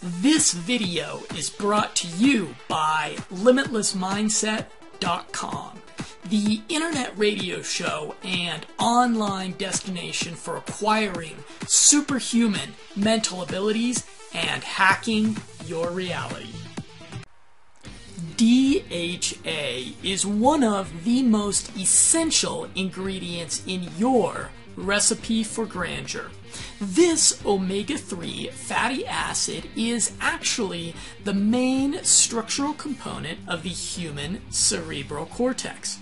This video is brought to you by LimitlessMindset.com, the internet radio show and online destination for acquiring superhuman mental abilities and hacking your reality. DHA is one of the most essential ingredients in your recipe for grandeur. This omega 3 fatty acid is actually the main structural component of the human cerebral cortex.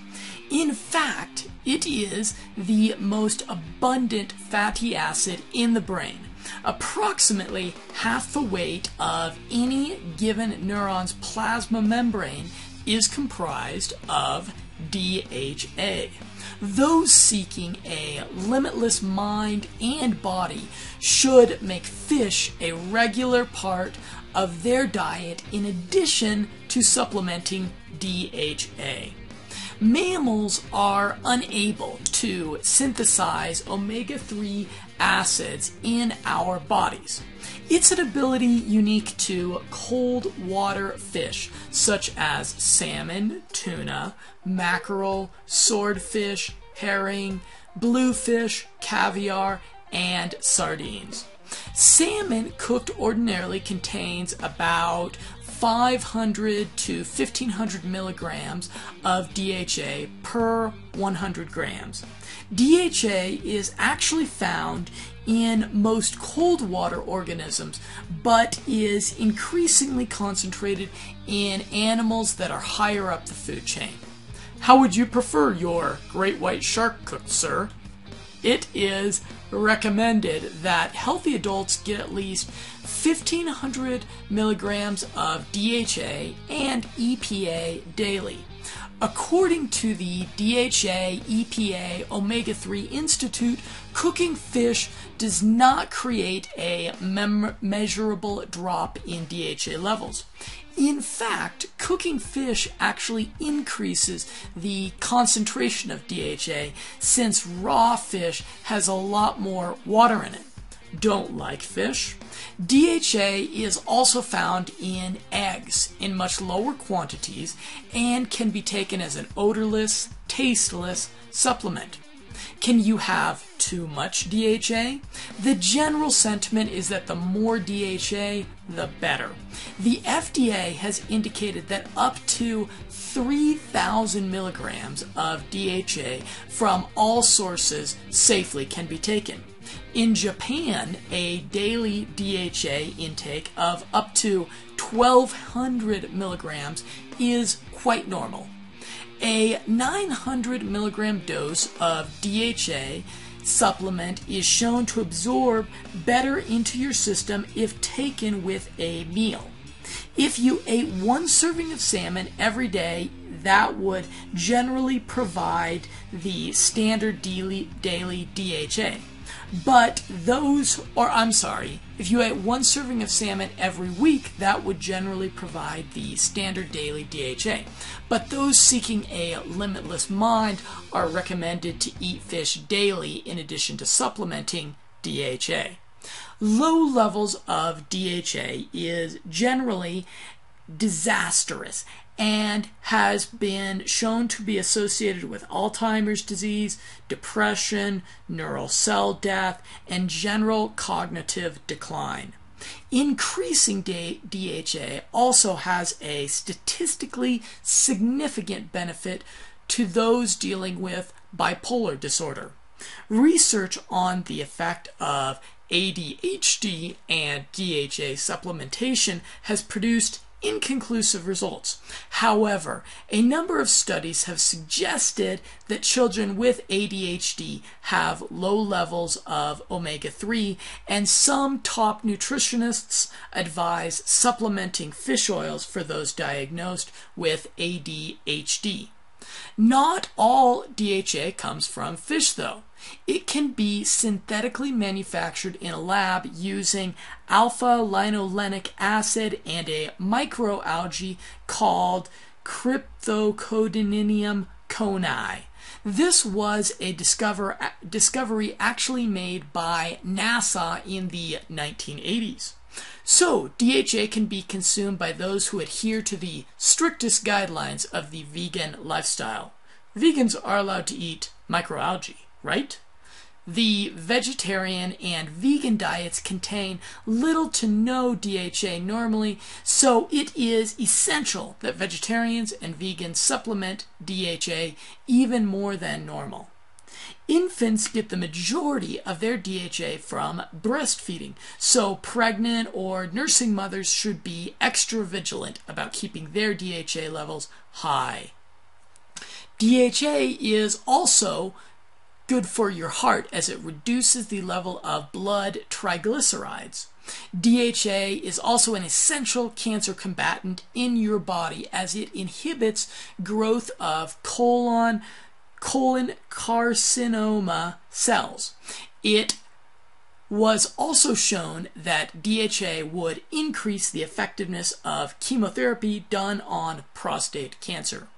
In fact, it is the most abundant fatty acid in the brain. Approximately half the weight of any given neuron's plasma membrane is comprised of DHA. Those seeking a limitless mind and body should make fish a regular part of their diet in addition to supplementing DHA. Mammals are unable to synthesize omega 3 acids in our bodies. It's an ability unique to cold water fish, such as salmon, tuna, mackerel, swordfish, herring, bluefish, caviar, and sardines. Salmon cooked ordinarily contains about 500 to 1500 milligrams of DHA per 100 grams. DHA is actually found in most cold water organisms, but is increasingly concentrated in animals that are higher up the food chain. How would you prefer your great white shark cooked, sir? It is recommended that healthy adults get at least 1500 milligrams of DHA and EPA daily. According to the DHA EPA Omega 3 Institute, cooking fish does not create a measurable drop in DHA levels. In fact, cooking fish actually increases the concentration of DHA since raw fish has a lot more water in it. Don't like fish? DHA is also found in eggs in much lower quantities and can be taken as an odorless, tasteless supplement. Can you have too much DHA? The general sentiment is that the more DHA, the better. The FDA has indicated that up to 3,000 milligrams of DHA from all sources safely can be taken. In Japan, a daily DHA intake of up to 1200 milligrams is quite normal. A 900 milligram dose of DHA supplement is shown to absorb better into your system if taken with a meal. If you ate one serving of salmon every day, that would generally provide the standard daily, daily DHA. But those, or I'm sorry, if you ate one serving of salmon every week, that would generally provide the standard daily DHA. But those seeking a limitless mind are recommended to eat fish daily in addition to supplementing DHA. Low levels of DHA is generally disastrous and has been shown to be associated with Alzheimer's disease, depression, neural cell death, and general cognitive decline. Increasing DHA also has a statistically significant benefit to those dealing with bipolar disorder. Research on the effect of ADHD and DHA supplementation has produced inconclusive results. However, a number of studies have suggested that children with ADHD have low levels of omega 3, and some top nutritionists advise supplementing fish oils for those diagnosed with ADHD. Not all DHA comes from fish, though. It can be synthetically manufactured in a lab using alpha linolenic acid and a microalgae called Crypthecodinium cohnii. This was a discover, discovery actually made by NASA in the 1980s. So, DHA can be consumed by those who adhere to the strictest guidelines of the vegan lifestyle. Vegans are allowed to eat microalgae, right? The vegetarian and vegan diets contain little to no DHA normally, so it is essential that vegetarians and vegans supplement DHA even more than normal. Infants get the majority of their DHA from breastfeeding, so pregnant or nursing mothers should be extra vigilant about keeping their DHA levels high. DHA is also good for your heart as it reduces the level of blood triglycerides. DHA is also an essential cancer combatant in your body as it inhibits growth of colon colon carcinoma cells. It was also shown that DHA would increase the effectiveness of chemotherapy done on prostate cancer.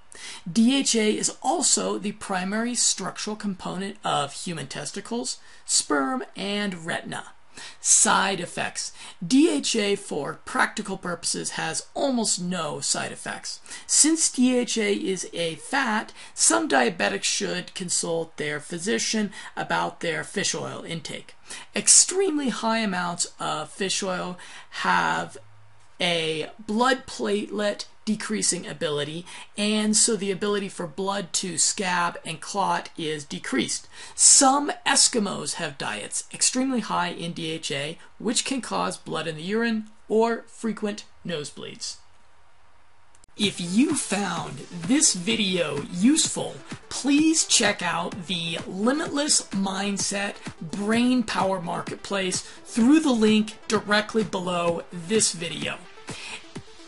DHA is also the primary structural component of human testicles, sperm, and retina. Side effects. DHA for practical purposes has almost no side effects. Since DHA is a fat, some diabetics should consult their physician about their fish oil intake. Extremely high amounts of fish oil have a blood platelet decreasing ability, and so the ability for blood to scab and clot is decreased. Some Eskimos have diets extremely high in DHA, which can cause blood in the urine or frequent nosebleeds. If you found this video useful, please check out the Limitless Mindset Brain Power Marketplace through the link directly below this video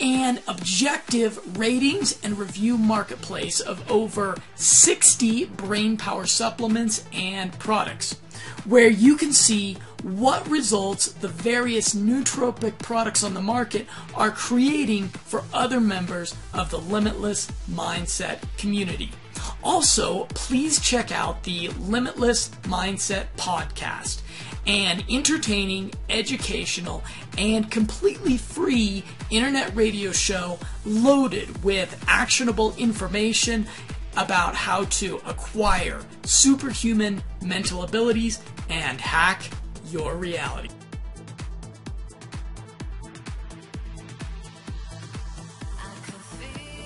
an objective ratings and review marketplace of over 60 brain power supplements and products where you can see what results the various nootropic products on the market are creating for other members of the Limitless Mindset community. Also, please check out the Limitless Mindset podcast an entertaining, educational, and completely free internet radio show loaded with actionable information about how to acquire superhuman mental abilities and hack your reality.